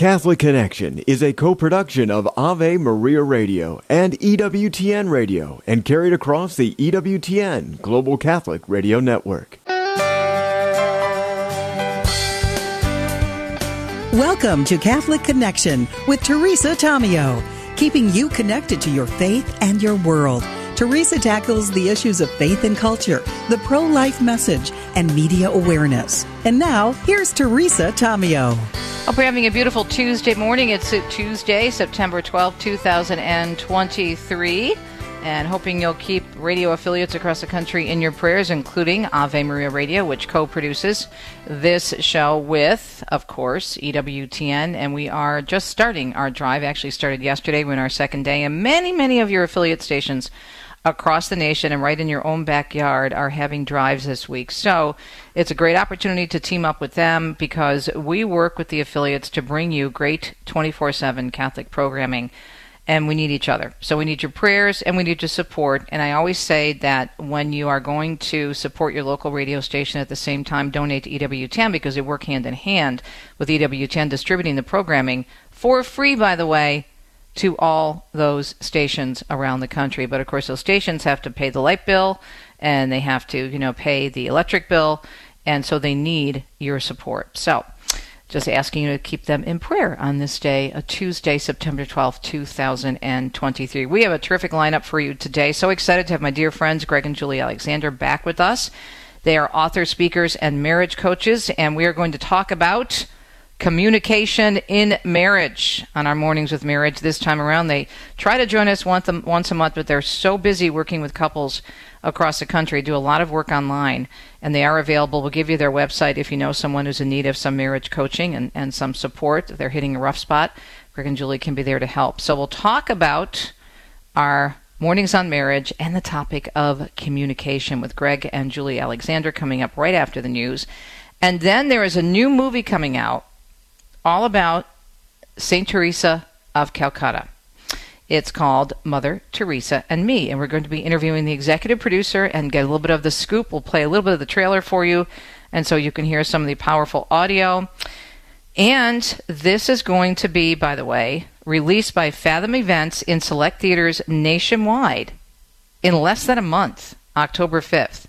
Catholic Connection is a co-production of Ave Maria Radio and EWTN Radio and carried across the EWTN Global Catholic Radio Network. Welcome to Catholic Connection with Teresa Tomeo, keeping you connected to your faith and your world. Teresa tackles the issues of faith and culture, the pro life message, and media awareness. And now, here's Teresa Tomeo. Hope you're having a beautiful Tuesday morning. It's Tuesday, September 12, 2023 and hoping you'll keep radio affiliates across the country in your prayers, including Ave Maria Radio, which co produces this show with, of course, EWTN. And we are just starting our drive, actually started yesterday. We're in our second day, and many, many of your affiliate stations across the nation and right in your own backyard are having drives this week. So it's a great opportunity to team up with them because we work with the affiliates to bring you great 24 7 Catholic programming and we need each other. So we need your prayers and we need your support. And I always say that when you are going to support your local radio station at the same time, donate to EWTN because they work hand in hand with EWTN distributing the programming for free, by the way, to all those stations around the country. But of course, those stations have to pay the light bill and they have to, you know, pay the electric bill. And so they need your support. So, just asking you to keep them in prayer on this day, a Tuesday, September 12th, 2023. We have a terrific lineup for you today. So excited to have my dear friends Greg and Julie Alexander back with us. They are author, speakers, and marriage coaches, and we are going to talk about communication in marriage on our mornings with marriage this time around. They try to join us once a, once a month but they're so busy working with couples across the country. Do a lot of work online and they are available. We'll give you their website if you know someone who's in need of some marriage coaching and, and some support. They're hitting a rough spot. Greg and julie can be there to help. So we'll talk about our mornings on marriage and the topic of communication with greg and julie alexander coming up right after the news. And then there is a new movie coming out all about St. Teresa of Calcutta. It's called Mother Teresa and Me, and we're going to be interviewing the executive producer and get a little bit of the scoop. We'll play a little bit of the trailer for you, and so you can hear some of the powerful audio. And this is going to be, by the way, released by Fathom Events in select theaters nationwide in less than a month, October 5th.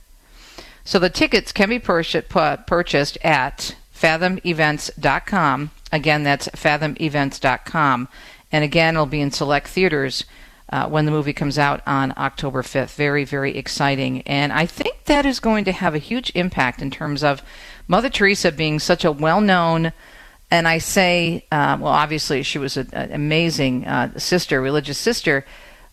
So the tickets can be purchased at fathomevents.com Again, that's fathomevents.com. And again, it'll be in select theaters uh, when the movie comes out on October 5th. Very, very exciting. And I think that is going to have a huge impact in terms of Mother Teresa being such a well known, and I say, uh, well, obviously she was an amazing uh, sister, religious sister,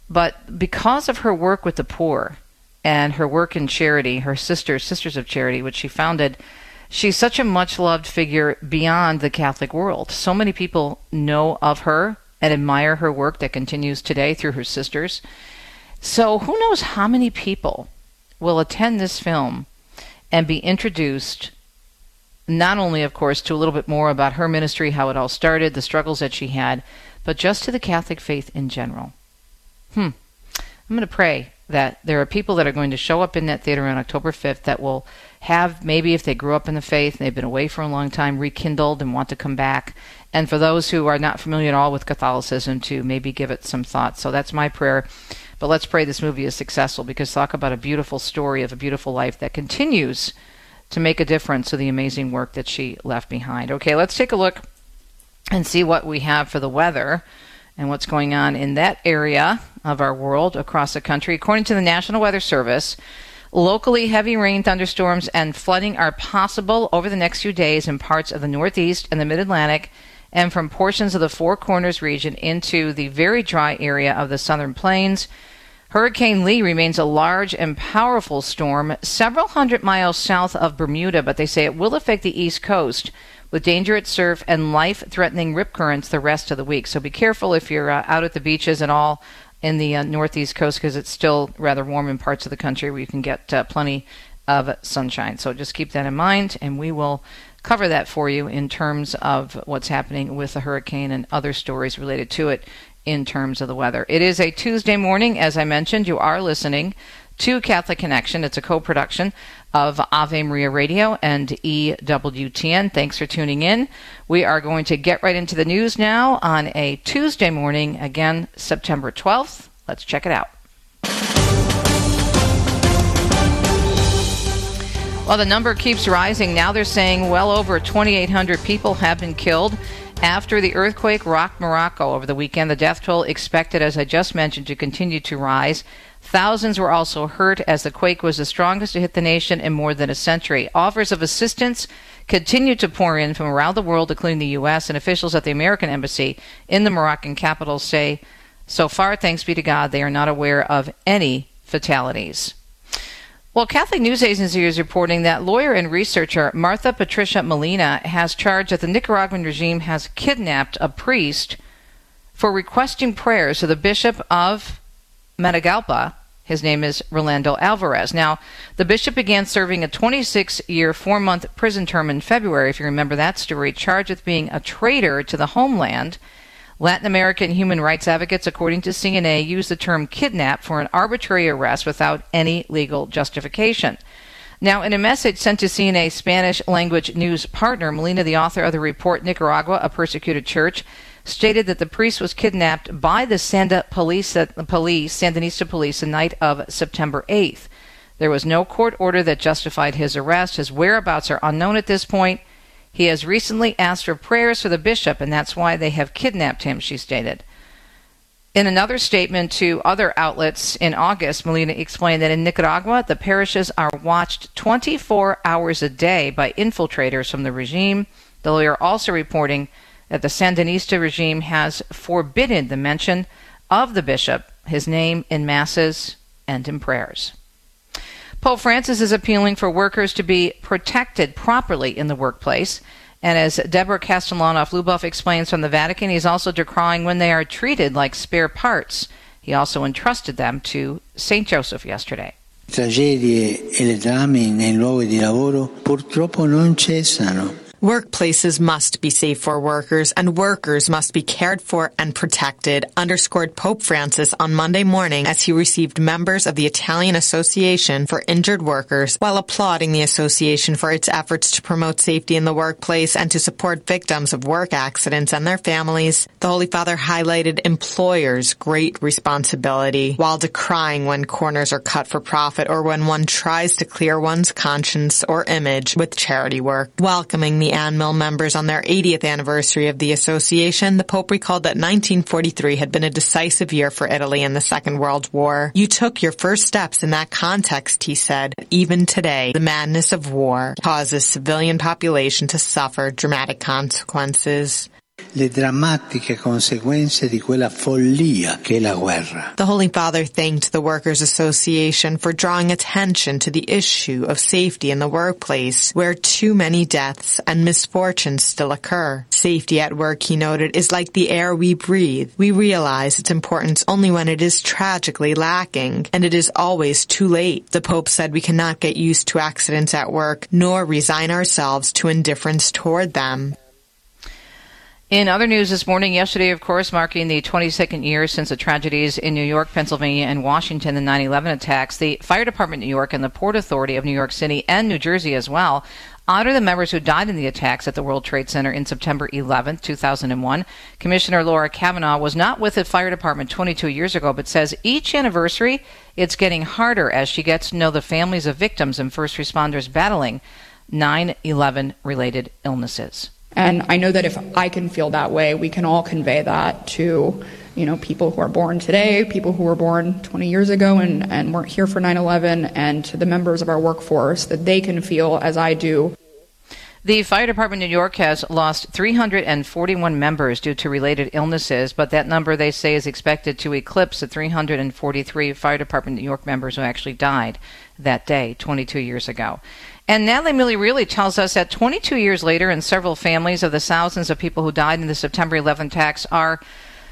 but because of her work with the poor and her work in charity, her sisters, Sisters of Charity, which she founded she's such a much loved figure beyond the Catholic world. So many people know of her and admire her work that continues today through her sisters. So, who knows how many people will attend this film and be introduced, not only, of course, to a little bit more about her ministry, how it all started, the struggles that she had, but just to the Catholic faith in general. Hmm. I'm going to pray that there are people that are going to show up in that theater on October 5th that will have maybe if they grew up in the faith and they've been away for a long time rekindled and want to come back. And for those who are not familiar at all with catholicism to maybe give it some thought. So that's my prayer. But let's pray this movie is successful because talk about a beautiful story of a beautiful life that continues to make a difference to the amazing work that she left behind. Okay let's take a look and see what we have for the weather and what's going on in that area of our world across the country. According to the national weather service Locally, heavy rain, thunderstorms, and flooding are possible over the next few days in parts of the Northeast and the Mid Atlantic, and from portions of the Four Corners region into the very dry area of the Southern Plains. Hurricane Lee remains a large and powerful storm several hundred miles south of Bermuda, but they say it will affect the East Coast with dangerous surf and life threatening rip currents the rest of the week. So be careful if you're uh, out at the beaches and all in the uh, northeast coast because it's still rather warm in parts of the country where you can get uh, plenty of sunshine. So just keep that in mind, and we will cover that for you in terms of what's happening with the hurricane and other stories related to it in terms of the weather. It is a Tuesday morning, as I mentioned. You are listening to Catholic Connection. It's a co production of Ave Maria Radio and EWTN. Thanks for tuning in. We are going to get right into the news now on a Tuesday morning, again, September 12th. Let's check it out. Well, the number keeps rising. Now they're saying well over 2,800 people have been killed after the earthquake rocked Morocco over the weekend. The death toll expected, as I just mentioned, to continue to rise. Thousands were also hurt as the quake was the strongest to hit the nation in more than a century. Offers of assistance continue to pour in from around the world, including the U.S., and officials at the American embassy in the Moroccan capital say so far, thanks be to God, they are not aware of any fatalities. Well, Catholic News Agency is reporting that lawyer and researcher Martha Patricia Molina has charged that the Nicaraguan regime has kidnapped a priest for requesting prayers to the Bishop of Matagalpa. His name is Rolando Alvarez. Now, the bishop began serving a 26 year, four month prison term in February, if you remember that story, charged with being a traitor to the homeland Latin American human rights advocates, according to CNA, use the term kidnap for an arbitrary arrest without any legal justification. Now, in a message sent to CNA Spanish language news partner, Molina, the author of the report Nicaragua, a Persecuted Church, stated that the priest was kidnapped by the Sanda police, police, Sandinista police, the night of September 8th. There was no court order that justified his arrest. His whereabouts are unknown at this point. He has recently asked for prayers for the bishop, and that's why they have kidnapped him, she stated. In another statement to other outlets in August, Molina explained that in Nicaragua, the parishes are watched 24 hours a day by infiltrators from the regime. The lawyer also reporting that the Sandinista regime has forbidden the mention of the bishop, his name in masses and in prayers. Pope Francis is appealing for workers to be protected properly in the workplace. And as Deborah Castellano Lubov explains from the Vatican, he's also decrying when they are treated like spare parts. He also entrusted them to St. Joseph yesterday. Tragedie e le drammi nei luoghi di lavoro purtroppo non cessano. Workplaces must be safe for workers and workers must be cared for and protected, underscored Pope Francis on Monday morning as he received members of the Italian Association for Injured Workers while applauding the association for its efforts to promote safety in the workplace and to support victims of work accidents and their families. The Holy Father highlighted employers' great responsibility while decrying when corners are cut for profit or when one tries to clear one's conscience or image with charity work, welcoming the the ANMIL members on their 80th anniversary of the association, the Pope recalled that 1943 had been a decisive year for Italy in the Second World War. You took your first steps in that context, he said. Even today, the madness of war causes civilian population to suffer dramatic consequences The Holy Father thanked the Workers Association for drawing attention to the issue of safety in the workplace where too many deaths and misfortunes still occur. Safety at work, he noted, is like the air we breathe. We realize its importance only when it is tragically lacking, and it is always too late. The Pope said we cannot get used to accidents at work, nor resign ourselves to indifference toward them. In other news this morning, yesterday, of course, marking the 22nd year since the tragedies in New York, Pennsylvania, and Washington, the 9 11 attacks, the Fire Department New York and the Port Authority of New York City and New Jersey as well honor the members who died in the attacks at the World Trade Center in September 11, 2001. Commissioner Laura Kavanagh was not with the fire department 22 years ago, but says each anniversary it's getting harder as she gets to know the families of victims and first responders battling 9 11 related illnesses. And I know that if I can feel that way, we can all convey that to, you know, people who are born today, people who were born 20 years ago and, and weren't here for 9-11, and to the members of our workforce that they can feel as I do. The Fire Department of New York has lost 341 members due to related illnesses, but that number, they say, is expected to eclipse the 343 Fire Department New York members who actually died that day 22 years ago. And Natalie really tells us that 22 years later, and several families of the thousands of people who died in the September 11 attacks are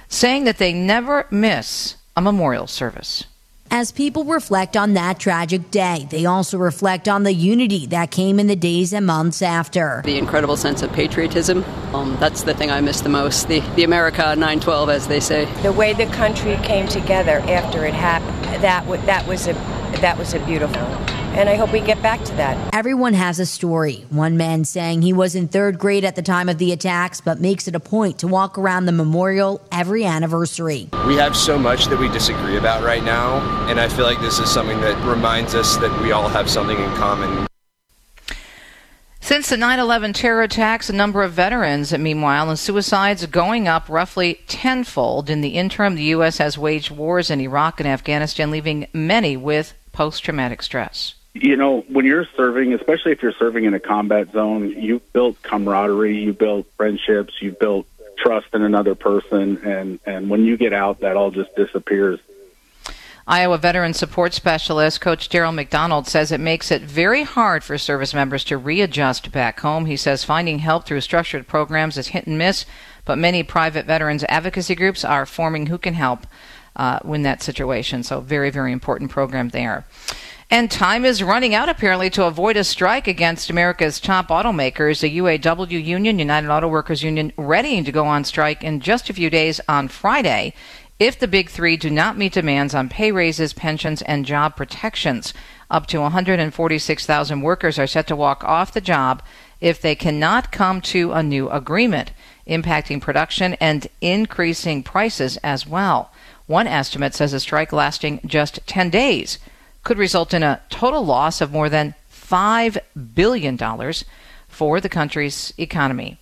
saying that they never miss a memorial service. As people reflect on that tragic day, they also reflect on the unity that came in the days and months after. The incredible sense of patriotism. Um, that's the thing I miss the most. The, the America 912, as they say. The way the country came together after it happened, that, w- that was a that was a beautiful. And I hope we get back to that. Everyone has a story. One man saying he was in third grade at the time of the attacks, but makes it a point to walk around the memorial every anniversary. We have so much that we disagree about right now, and I feel like this is something that reminds us that we all have something in common. Since the 9 11 terror attacks, the number of veterans, meanwhile, and suicides going up roughly tenfold. In the interim, the U.S. has waged wars in Iraq and Afghanistan, leaving many with post traumatic stress. You know, when you're serving, especially if you're serving in a combat zone, you've built camaraderie, you built friendships, you've built trust in another person, and, and when you get out, that all just disappears. Iowa Veteran Support Specialist Coach Daryl McDonald says it makes it very hard for service members to readjust back home. He says finding help through structured programs is hit and miss, but many private veterans advocacy groups are forming who can help uh, in that situation. So, very, very important program there. And time is running out, apparently, to avoid a strike against America's top automakers. The UAW union, United Auto Workers Union, readying to go on strike in just a few days on Friday if the big three do not meet demands on pay raises, pensions, and job protections. Up to 146,000 workers are set to walk off the job if they cannot come to a new agreement, impacting production and increasing prices as well. One estimate says a strike lasting just 10 days could result in a total loss of more than $5 billion for the country's economy.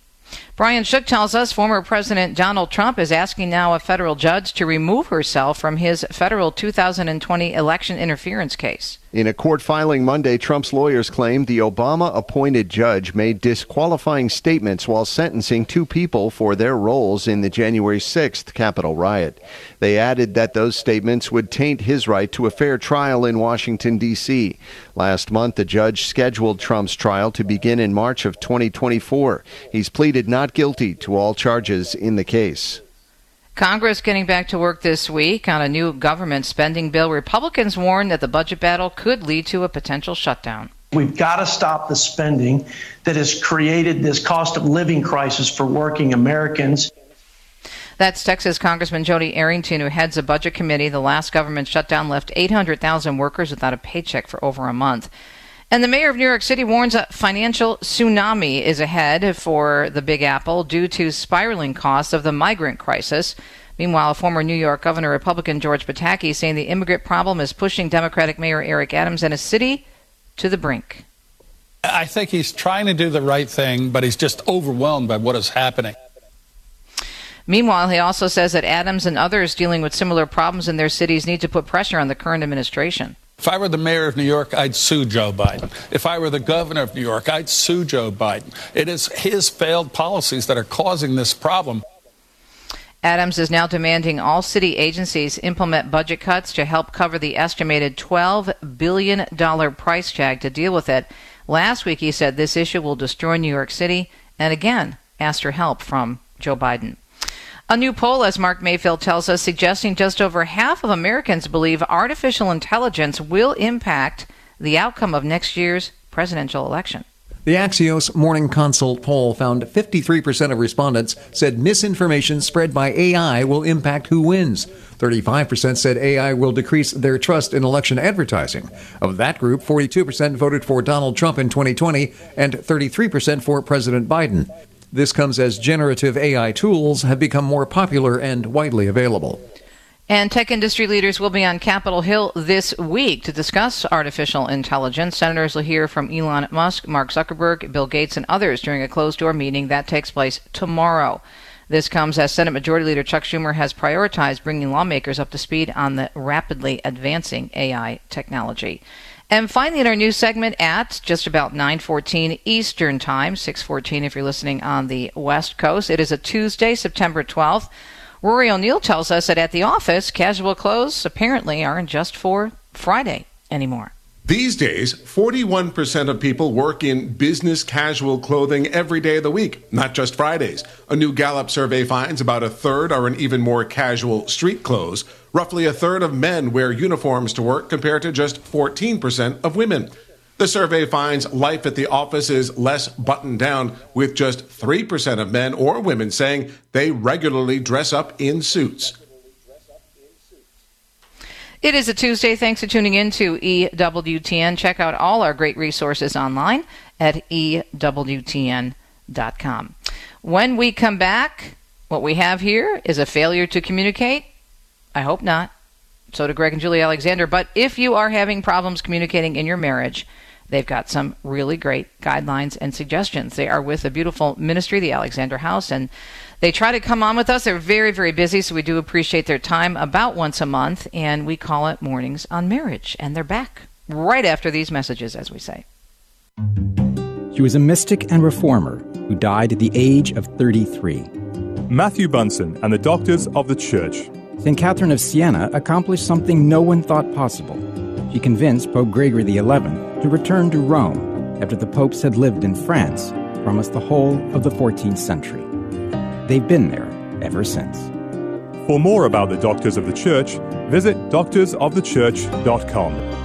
Brian Shook tells us former President Donald Trump is asking now a federal judge to remove herself from his federal 2020 election interference case. In a court filing Monday, Trump's lawyers claimed the Obama appointed judge made disqualifying statements while sentencing two people for their roles in the January 6th Capitol riot. They added that those statements would taint his right to a fair trial in Washington, D.C. Last month, the judge scheduled Trump's trial to begin in March of 2024. He's pleaded not guilty to all charges in the case. Congress getting back to work this week on a new government spending bill. Republicans warn that the budget battle could lead to a potential shutdown. We've got to stop the spending that has created this cost of living crisis for working Americans. That's Texas Congressman Jodey Arrington, who heads a budget committee. The last government shutdown left 800,000 workers without a paycheck for over a month. And the mayor of New York City warns a financial tsunami is ahead for the Big Apple due to spiraling costs of the migrant crisis. Meanwhile, former New York Governor Republican George Pataki saying the immigrant problem is pushing Democratic Mayor Eric Adams and his city to the brink. I think he's trying to do the right thing, but he's just overwhelmed by what is happening. Meanwhile, he also says that Adams and others dealing with similar problems in their cities need to put pressure on the current administration. If I were the mayor of New York, I'd sue Joe Biden. If I were the governor of New York, I'd sue Joe Biden. It is his failed policies that are causing this problem. Adams is now demanding all city agencies implement budget cuts to help cover the estimated $12 billion price tag to deal with it. Last week, he said this issue will destroy New York City, and again asked for help from Joe Biden. A new poll, as Mark Mayfield tells us, suggesting just over half of Americans believe artificial intelligence will impact the outcome of next year's presidential election. The Axios Morning Consult poll found 53% of respondents said misinformation spread by AI will impact who wins. 35% said AI will decrease their trust in election advertising. Of that group, 42% voted for Donald Trump in 2020 and 33% for President Biden. This comes as generative AI tools have become more popular and widely available. And tech industry leaders will be on Capitol Hill this week to discuss artificial intelligence. Senators will hear from Elon Musk, Mark Zuckerberg, Bill Gates, and others during a closed door meeting that takes place tomorrow. This comes as Senate Majority Leader Chuck Schumer has prioritized bringing lawmakers up to speed on the rapidly advancing AI technology. And finally, in our news segment at just about 9:14 Eastern Time, 6:14 if you're listening on the West Coast. It is a Tuesday, September 12th. Rory O'Neill tells us that at the office, casual clothes apparently aren't just for Friday anymore. These days, 41% of people work in business casual clothing every day of the week, not just Fridays. A new Gallup survey finds about a third are in even more casual street clothes. Roughly a third of men wear uniforms to work compared to just 14% of women. The survey finds life at the office is less buttoned down, with just 3% of men or women saying they regularly dress up in suits. It is a Tuesday. Thanks for tuning in to EWTN. Check out all our great resources online at EWTN.com. When we come back, what we have here is a failure to communicate. I hope not. So do Greg and Julie Alexander. But if you are having problems communicating in your marriage, they've got some really great guidelines and suggestions. They are with a beautiful ministry, the Alexander House, and they try to come on with us. They're very, very busy, so we do appreciate their time about once a month, and we call it Mornings on Marriage. And they're back right after these messages, as we say. She was a mystic and reformer who died at the age of 33. Matthew Bunson and the Doctors of the Church. St. Catherine of Siena accomplished something no one thought possible. She convinced Pope Gregory XI to return to Rome after the popes had lived in France for almost the whole of the 14th century. They've been there ever since. For more about the Doctors of the Church, visit doctorsofthechurch.com.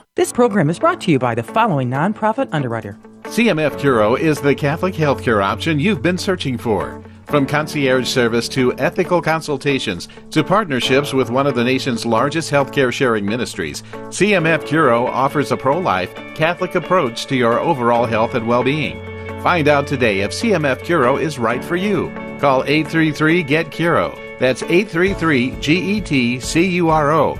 This program is brought to you by the following nonprofit underwriter. CMF Curo is the Catholic healthcare option you've been searching for. From concierge service to ethical consultations to partnerships with one of the nation's largest healthcare sharing ministries, CMF Curo offers a pro life, Catholic approach to your overall health and well being. Find out today if CMF Curo is right for you. Call 833 GET Curo. That's 833 G E T C U R O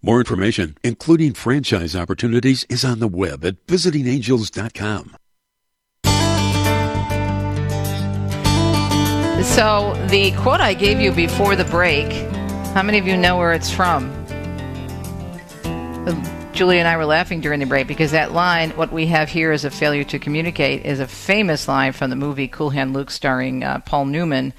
More information, including franchise opportunities, is on the web at visitingangels.com. So, the quote I gave you before the break, how many of you know where it's from? Julie and I were laughing during the break because that line, what we have here is a failure to communicate, is a famous line from the movie Cool Hand Luke starring uh, Paul Newman.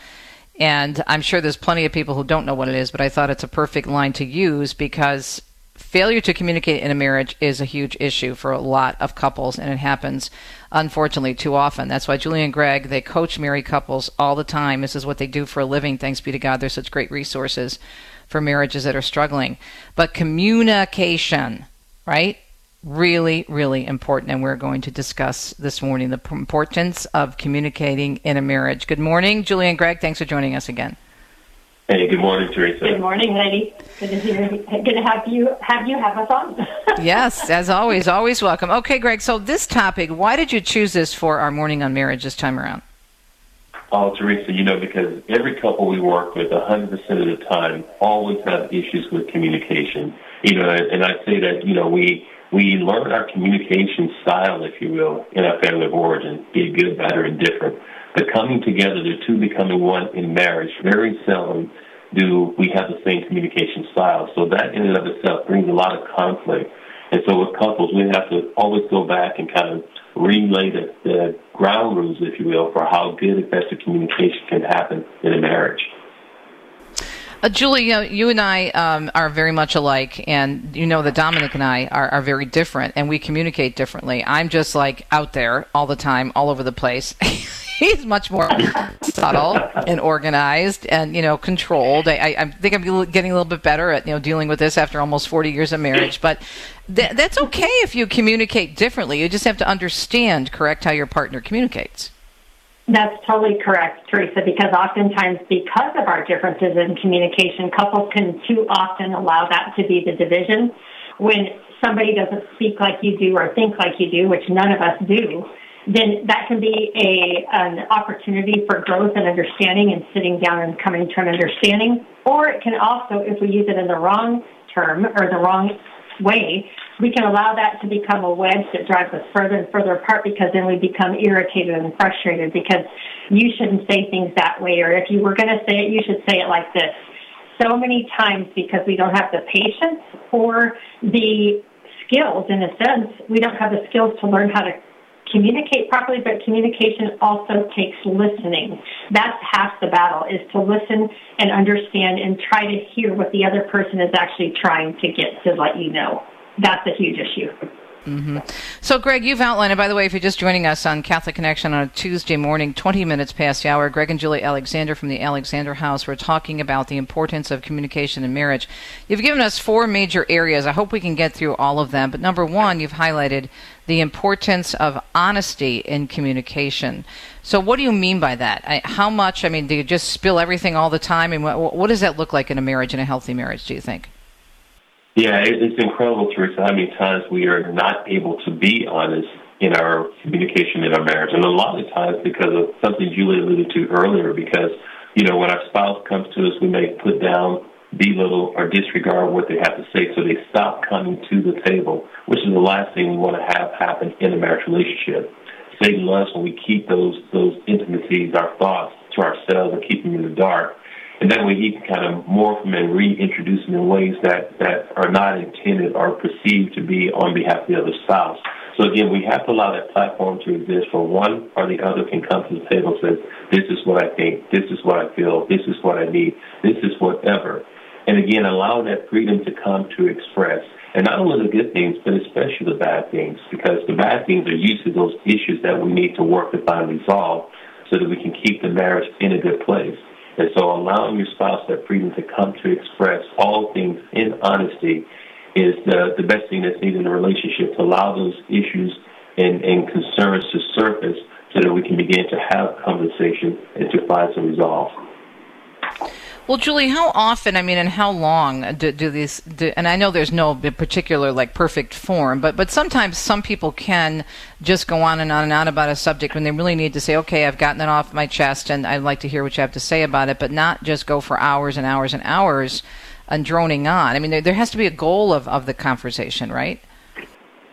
And I'm sure there's plenty of people who don't know what it is, but I thought it's a perfect line to use because failure to communicate in a marriage is a huge issue for a lot of couples, and it happens unfortunately too often. That's why Julie and Greg they coach married couples all the time. This is what they do for a living. Thanks be to God, they're such great resources for marriages that are struggling. But communication, right? Really, really important, and we're going to discuss this morning the importance of communicating in a marriage. Good morning, Julie and Greg. Thanks for joining us again. Hey, good morning, Teresa. Good morning, lady. Good to hear. Good to have you have you have us on. yes, as always, always welcome. Okay, Greg. So this topic, why did you choose this for our morning on marriage this time around? Oh, Teresa, you know, because every couple we work with, 100% of the time, always have issues with communication. You know, and I say that, you know, we we learn our communication style, if you will, in our family of origin, be it good, bad, or indifferent. But coming together, the two becoming one in marriage, very seldom do we have the same communication style. So that in and of itself brings a lot of conflict. And so with couples, we have to always go back and kind of relay the, the ground rules, if you will, for how good effective communication can happen in a marriage. Uh, Julie, you, know, you and I um, are very much alike, and you know that Dominic and I are, are very different, and we communicate differently. I'm just like out there all the time, all over the place. He's much more subtle and organized, and you know, controlled. I, I think I'm getting a little bit better at you know dealing with this after almost 40 years of marriage. But th- that's okay if you communicate differently. You just have to understand, correct, how your partner communicates. That's totally correct, Teresa, because oftentimes, because of our differences in communication, couples can too often allow that to be the division. When somebody doesn't speak like you do or think like you do, which none of us do, then that can be a an opportunity for growth and understanding and sitting down and coming to an understanding. Or it can also, if we use it in the wrong term or the wrong way, we can allow that to become a wedge that drives us further and further apart because then we become irritated and frustrated because you shouldn't say things that way, or if you were going to say it, you should say it like this. So many times because we don't have the patience or the skills, in a sense, we don't have the skills to learn how to communicate properly, but communication also takes listening. That's half the battle is to listen and understand and try to hear what the other person is actually trying to get to let you know. That's a huge issue. Mm-hmm. So, Greg, you've outlined, and by the way, if you're just joining us on Catholic Connection on a Tuesday morning, 20 minutes past the hour, Greg and Julie Alexander from the Alexander House, we're talking about the importance of communication in marriage. You've given us four major areas. I hope we can get through all of them. But number one, you've highlighted the importance of honesty in communication. So, what do you mean by that? I, how much? I mean, do you just spill everything all the time? And what, what does that look like in a marriage, in a healthy marriage, do you think? Yeah, it's incredible, Teresa, how many times we are not able to be honest in our communication in our marriage. And a lot of times because of something Julie alluded to earlier, because, you know, when our spouse comes to us, we may put down, belittle, or disregard what they have to say, so they stop coming to the table, which is the last thing we want to have happen in a marriage relationship. Satan loves when we keep those those intimacies, our thoughts to ourselves and keep them in the dark and that way he can kind of morph them and reintroduce them in ways that, that are not intended or perceived to be on behalf of the other spouse. So again, we have to allow that platform to exist for one or the other can come to the table and says, this is what I think, this is what I feel, this is what I need, this is whatever. And again, allow that freedom to come to express. And not only the good things, but especially the bad things, because the bad things are usually those issues that we need to work to find resolved so that we can keep the marriage in a good place. And so allowing your spouse that freedom to come to express all things in honesty is the, the best thing that's needed in a relationship to allow those issues and, and concerns to surface so that we can begin to have conversation and to find some resolve. Well, Julie, how often, I mean, and how long do, do these, do, and I know there's no particular, like, perfect form, but, but sometimes some people can just go on and on and on about a subject when they really need to say, okay, I've gotten it off my chest and I'd like to hear what you have to say about it, but not just go for hours and hours and hours and droning on. I mean, there, there has to be a goal of, of the conversation, right?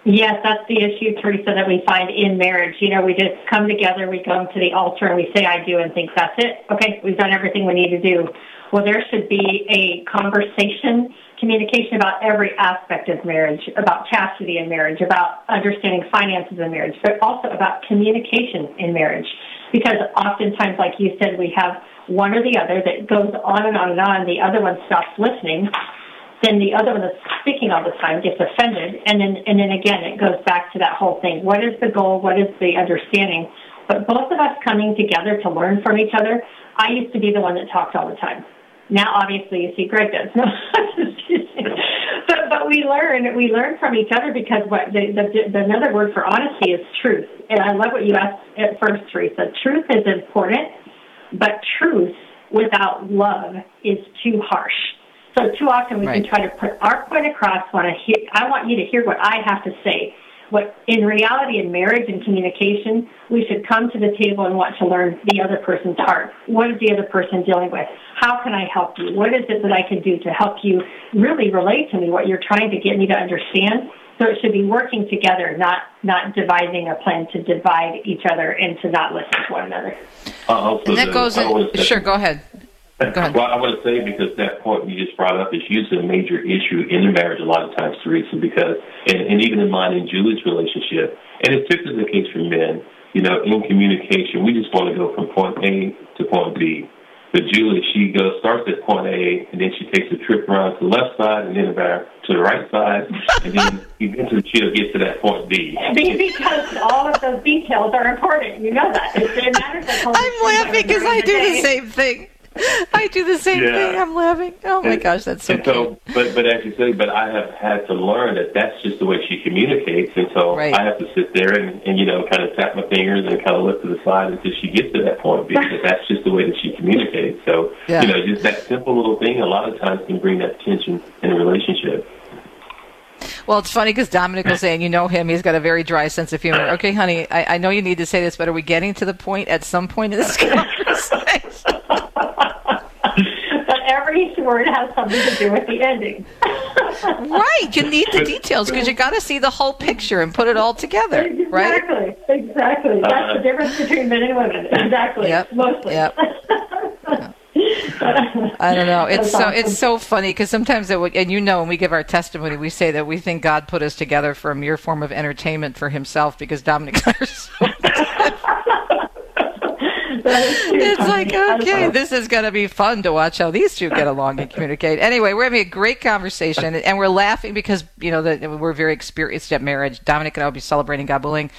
Yes, that's the issue, Teresa, that we find in marriage. You know, we just come together, we come to the altar, and we say, I do, and think that's it. Okay, we've done everything we need to do. Well, there should be a conversation, communication about every aspect of marriage, about chastity in marriage, about understanding finances in marriage, but also about communication in marriage. Because oftentimes, like you said, we have one or the other that goes on and on and on, the other one stops listening, then the other one that's speaking all the time gets offended, and then and then again it goes back to that whole thing. What is the goal? What is the understanding? But both of us coming together to learn from each other. I used to be the one that talked all the time. Now, obviously, you see Greg does. but but we learn we learn from each other because what the, the, the another word for honesty is truth. And I love what you asked at first, Teresa. Truth is important, but truth without love is too harsh. So too often we right. can try to put our point across. Want to hear? I want you to hear what I have to say what in reality in marriage and communication, we should come to the table and want to learn the other person's heart. What is the other person dealing with? How can I help you? What is it that I can do to help you really relate to me what you're trying to get me to understand? So it should be working together, not not devising a plan to divide each other and to not listen to one another. Uh, and that goes in, sure, go ahead. Well, I want to say because that point you just brought up is usually a major issue in the marriage a lot of times, Teresa, because, and, and even in mine and Julie's relationship, and it's typically the case for men, you know, in communication, we just want to go from point A to point B. But Julie, she goes starts at point A, and then she takes a trip around to the left side, and then back to the right side, and then eventually she'll get to that point B. Because all of those details are important. You know that. It, it matters. I'm laughing because I do the same thing. I do the same yeah. thing. I'm laughing. Oh my and, gosh, that's so. And so, but but as you say, but I have had to learn that that's just the way she communicates, and so right. I have to sit there and, and you know kind of tap my fingers and kind of look to the side until she gets to that point because that's just the way that she communicates. So yeah. you know, just that simple little thing a lot of times can bring that tension in a relationship. Well, it's funny because Dominic was saying, you know him, he's got a very dry sense of humor. Okay, honey, I, I know you need to say this, but are we getting to the point at some point in this conversation? But every word has something to do with the ending. right. You need the details because you got to see the whole picture and put it all together, right? Exactly. Exactly. That's the difference between men and women. Exactly. Yep. Mostly. Yep. I don't know. It's so awesome. it's so funny because sometimes it would, and you know, when we give our testimony, we say that we think God put us together for a mere form of entertainment for Himself because Dominic and I are so. It's like okay, this is going to be fun to watch how these two get along and communicate. Anyway, we're having a great conversation and we're laughing because you know that we're very experienced at marriage. Dominic and I will be celebrating God willing.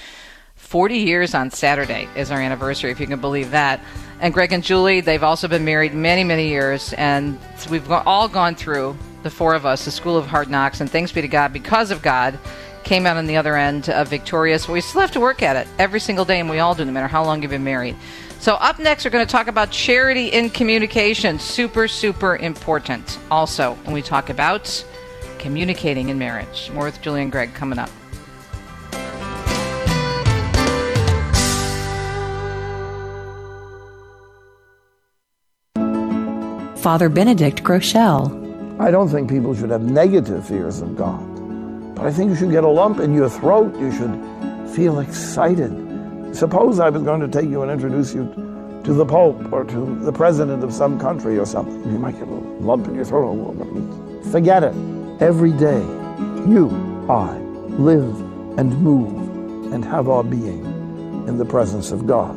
40 years on Saturday is our anniversary, if you can believe that. And Greg and Julie, they've also been married many, many years. And we've all gone through, the four of us, the school of hard knocks. And thanks be to God, because of God, came out on the other end uh, victorious. But we still have to work at it every single day, and we all do, no matter how long you've been married. So, up next, we're going to talk about charity in communication. Super, super important. Also, when we talk about communicating in marriage. More with Julie and Greg coming up. Father Benedict Groeschel. I don't think people should have negative fears of God, but I think you should get a lump in your throat. You should feel excited. Suppose I was going to take you and introduce you to the Pope or to the President of some country or something. You might get a lump in your throat. Forget it. Every day, you, I, live and move and have our being in the presence of God.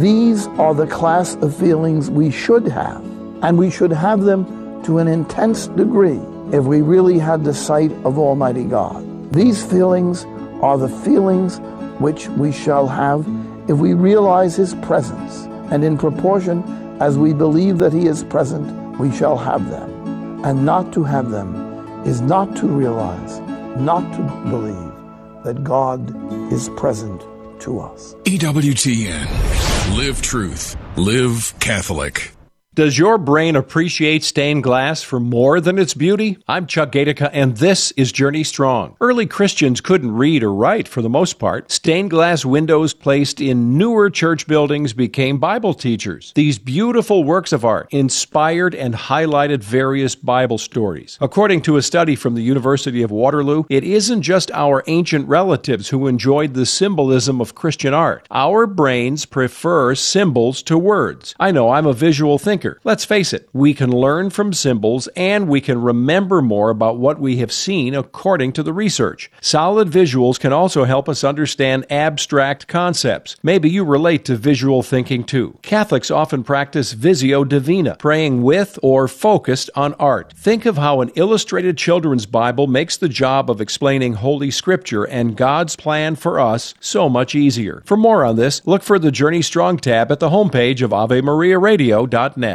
These are the class of feelings we should have, and we should have them to an intense degree if we really had the sight of Almighty God. These feelings are the feelings which we shall have if we realize His presence, and in proportion as we believe that He is present, we shall have them. And not to have them is not to realize, not to believe that God is present to us. EWTN. Live truth. Live Catholic. Does your brain appreciate stained glass for more than its beauty? I'm Chuck Gatica, and this is Journey Strong. Early Christians couldn't read or write for the most part. Stained glass windows placed in newer church buildings became Bible teachers. These beautiful works of art inspired and highlighted various Bible stories. According to a study from the University of Waterloo, it isn't just our ancient relatives who enjoyed the symbolism of Christian art. Our brains prefer symbols to words. I know I'm a visual thinker. Let's face it, we can learn from symbols and we can remember more about what we have seen according to the research. Solid visuals can also help us understand abstract concepts. Maybe you relate to visual thinking too. Catholics often practice Visio Divina, praying with or focused on art. Think of how an illustrated children's Bible makes the job of explaining Holy Scripture and God's plan for us so much easier. For more on this, look for the Journey Strong tab at the homepage of AveMariaRadio.net.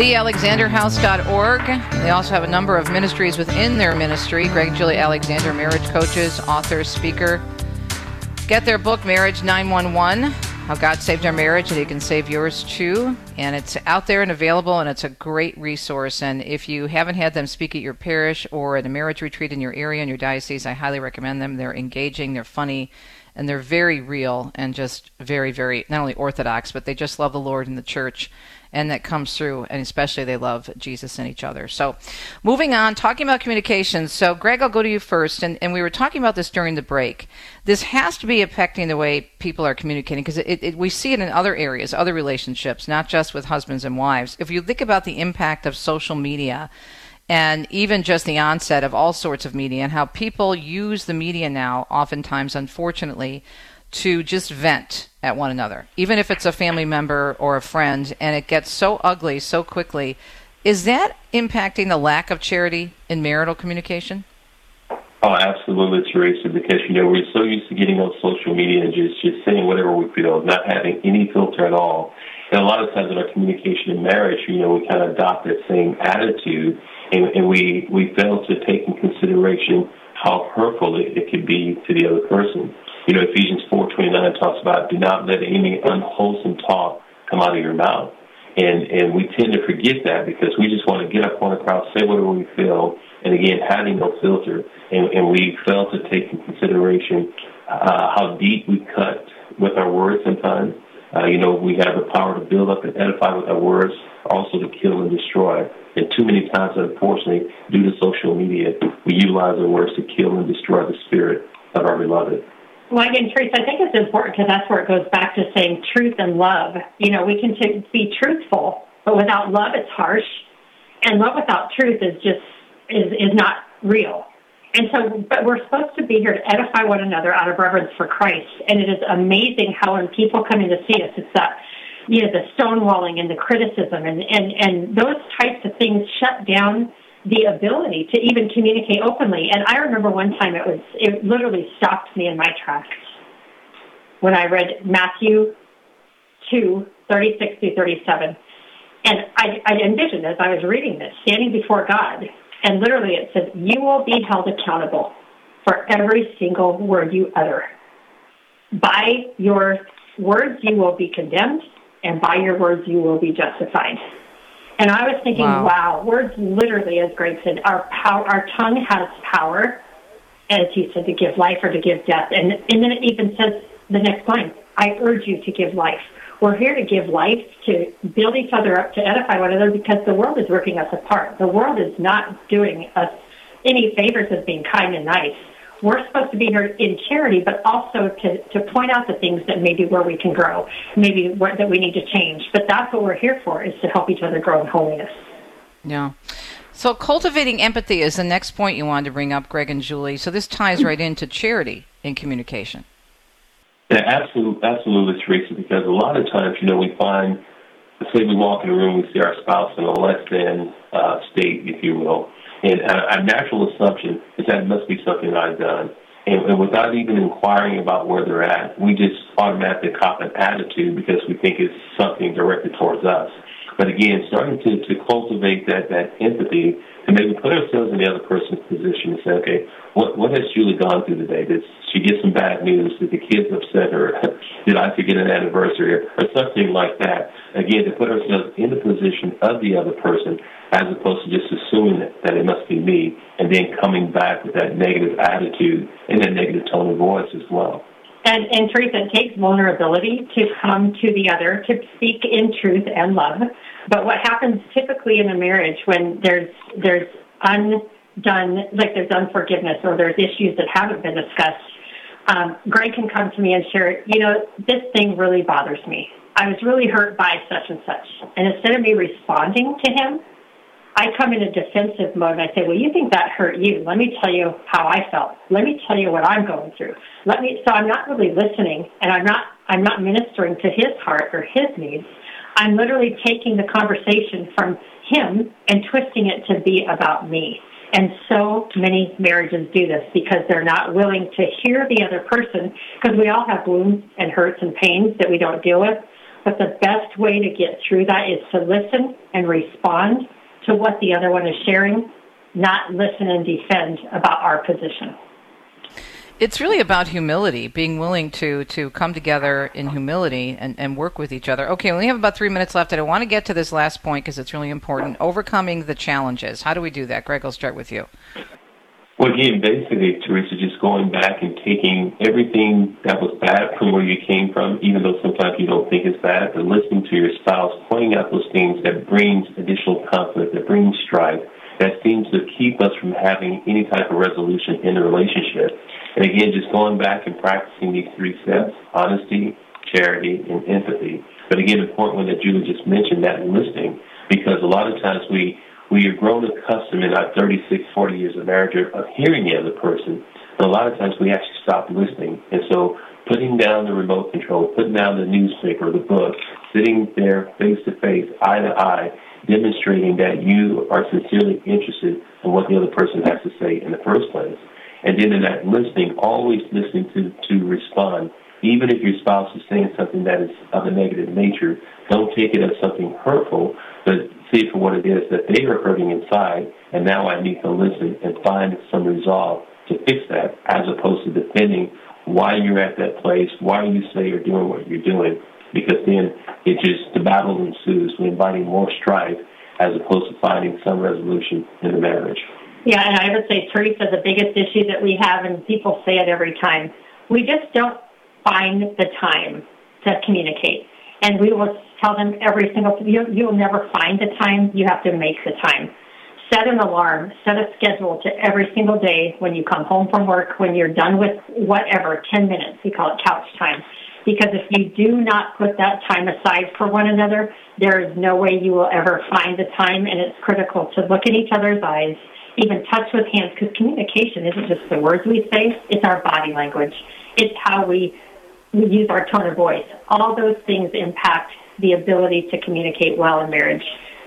thealexanderhouse.org. They also have a number of ministries within their ministry. Greg Julie Alexander, marriage coaches, author, speaker. Get their book, Marriage 911 How God Saved Our Marriage, and He Can Save Yours Too. And it's out there and available, and it's a great resource. And if you haven't had them speak at your parish or at a marriage retreat in your area, in your diocese, I highly recommend them. They're engaging, they're funny, and they're very real and just very, very, not only orthodox, but they just love the Lord and the church and that comes through and especially they love jesus and each other. So moving on talking about communications so greg i'll go to you first and, and we were talking about this during the break. This has to be affecting the way people are communicating because it, it, we see it in other areas other relationships not just with husbands and wives. If you think about the impact of social media and even just the onset of all sorts of media and how people use the media now oftentimes unfortunately to just vent at one another, even if it's a family member or a friend, and it gets so ugly so quickly. Is that impacting the lack of charity in marital communication? Oh, absolutely, Teresa, because, you know, we're so used to getting on social media and just, just saying whatever we feel, not having any filter at all. And a lot of times in our communication in marriage, you know, we kind of adopt that same attitude and, and we, we fail to take in consideration how hurtful it, it could be to the other person. You know, Ephesians 4.29 talks about do not let any unwholesome talk come out of your mouth. And, and we tend to forget that because we just want to get up on the crowd, say whatever we feel, and again, having no filter. And, and we fail to take in consideration uh, how deep we cut with our words sometimes. Uh, you know, we have the power to build up and edify with our words, also to kill and destroy. And too many times, unfortunately, due to social media, we utilize our words to kill and destroy the spirit of our beloved. Well, again, Teresa, I think it's important because that's where it goes back to saying truth and love. You know, we can t- be truthful, but without love, it's harsh, and love without truth is just is is not real. And so, but we're supposed to be here to edify one another out of reverence for Christ. And it is amazing how when people come in to see us, it's that, you know, the stonewalling and the criticism and, and, and those types of things shut down the ability to even communicate openly. And I remember one time it was, it literally stopped me in my tracks when I read Matthew 2, 36 through 37. And I, I envisioned as I was reading this, standing before God, and literally it says, You will be held accountable for every single word you utter. By your words, you will be condemned, and by your words, you will be justified. And I was thinking, wow, wow words literally, as Greg said, our power, our tongue has power, as he said, to give life or to give death. And, and then it even says the next line, I urge you to give life. We're here to give life, to build each other up, to edify one another because the world is ripping us apart. The world is not doing us any favors of being kind and nice. We're supposed to be here in charity, but also to, to point out the things that maybe where we can grow, maybe where, that we need to change. But that's what we're here for, is to help each other grow in holiness. Yeah. So cultivating empathy is the next point you wanted to bring up, Greg and Julie. So this ties right into charity in communication. Yeah, absolutely, absolutely, Teresa. Because a lot of times, you know, we find, say, we walk in a room, we see our spouse in a less than uh, state, if you will, and uh, our, our natural assumption is that it must be something I've done. And, and without even inquiring about where they're at, we just automatically cop an attitude because we think it's something directed towards us. But again, starting to, to cultivate that, that empathy and maybe put ourselves in the other person's position and say, okay, what, what has Julie gone through today? Did she gets some bad news? Did the kids upset her? Did I forget an anniversary or something like that? Again, to put ourselves in the position of the other person as opposed to just assuming that, that it must be me and then coming back with that negative attitude and that negative tone of voice as well. And, and Teresa, it takes vulnerability to come to the other, to speak in truth and love. But what happens typically in a marriage when there's there's undone, like there's unforgiveness or there's issues that haven't been discussed, um, Greg can come to me and share, you know, this thing really bothers me. I was really hurt by such and such. And instead of me responding to him, I come in a defensive mode and I say, well, you think that hurt you. Let me tell you how I felt. Let me tell you what I'm going through. Let me, so I'm not really listening and I'm not, I'm not ministering to his heart or his needs. I'm literally taking the conversation from him and twisting it to be about me. And so many marriages do this because they're not willing to hear the other person because we all have wounds and hurts and pains that we don't deal with. But the best way to get through that is to listen and respond to what the other one is sharing, not listen and defend about our position. It's really about humility, being willing to to come together in humility and, and work with each other. Okay, we only have about three minutes left, and I want to get to this last point because it's really important. Overcoming the challenges. How do we do that? Greg, I'll start with you. Well, again, basically, Teresa, just going back and taking everything that was bad from where you came from, even though sometimes you don't think it's bad, but listening to your spouse, pointing out those things that brings additional conflict, that brings strife, that seems to keep us from having any type of resolution in the relationship. And again, just going back and practicing these three steps honesty, charity, and empathy. But again, important one that Julie just mentioned, that listening, because a lot of times we, we are grown accustomed in our 36, 40 years of marriage of hearing the other person. But a lot of times we actually stop listening. And so putting down the remote control, putting down the newspaper, the book, sitting there face to face, eye to eye, demonstrating that you are sincerely interested in what the other person has to say in the first place. And then in that listening, always listening to, to respond. Even if your spouse is saying something that is of a negative nature, don't take it as something hurtful, but see for what it is, that they are hurting inside, and now I need to listen and find some resolve to fix that, as opposed to defending why you're at that place, why you say you're doing what you're doing, because then it just, the battle ensues. We're inviting more strife as opposed to finding some resolution in the marriage. Yeah, and I would say, Teresa, the biggest issue that we have, and people say it every time, we just don't find the time to communicate. And we will tell them every single, you, you'll never find the time. You have to make the time. Set an alarm, set a schedule to every single day when you come home from work, when you're done with whatever, 10 minutes. We call it couch time. Because if you do not put that time aside for one another, there is no way you will ever find the time. And it's critical to look in each other's eyes, even touch with hands, because communication isn't just the words we say, it's our body language. It's how we, we use our tone of voice. All those things impact the ability to communicate well in marriage.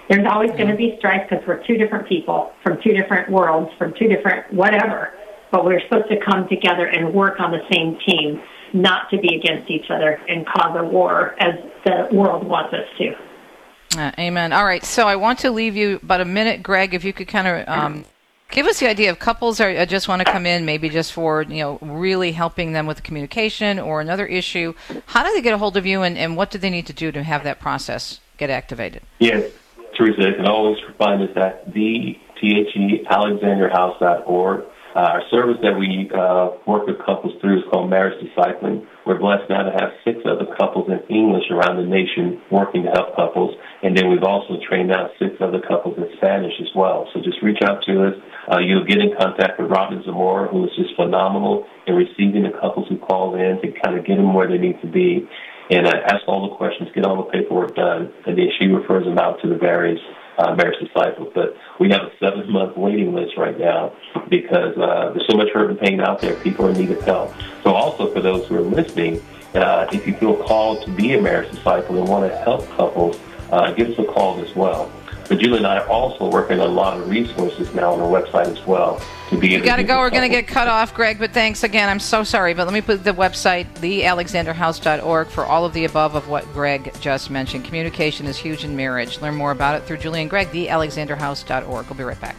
There's always going to be strife because we're two different people from two different worlds, from two different whatever. But we're supposed to come together and work on the same team, not to be against each other and cause a war as the world wants us to. Uh, amen. All right, so I want to leave you about a minute, Greg, if you could kind of um, give us the idea of couples are uh, just want to come in, maybe just for you know really helping them with the communication or another issue. How do they get a hold of you, and, and what do they need to do to have that process get activated? Yes, Teresa, you can always find us at the THEAlexanderhouse.org. Uh, our service that we uh, work with couples through is called Marriage Discipling. We're blessed now to have six other couples in English around the nation working to help couples. And then we've also trained out six other couples in Spanish as well. So just reach out to us. Uh, you'll get in contact with Robin Zamora, who is just phenomenal in receiving the couples who call in to kind of get them where they need to be. And uh, ask all the questions, get all the paperwork done, and then she refers them out to the various uh, marriage disciples. But we have a seven month waiting list right now because uh, there's so much hurt and pain out there. People are in need of help. So also for those who are listening, uh, if you feel called to be a marriage disciple and want to help couples, uh, give us a call as well. But Julie and I are also working on a lot of resources now on our website as well to be. You got to go. We're going to get cut off, Greg. But thanks again. I'm so sorry, but let me put the website thealexanderhouse.org for all of the above of what Greg just mentioned. Communication is huge in marriage. Learn more about it through Julie and Greg. Thealexanderhouse.org. We'll be right back.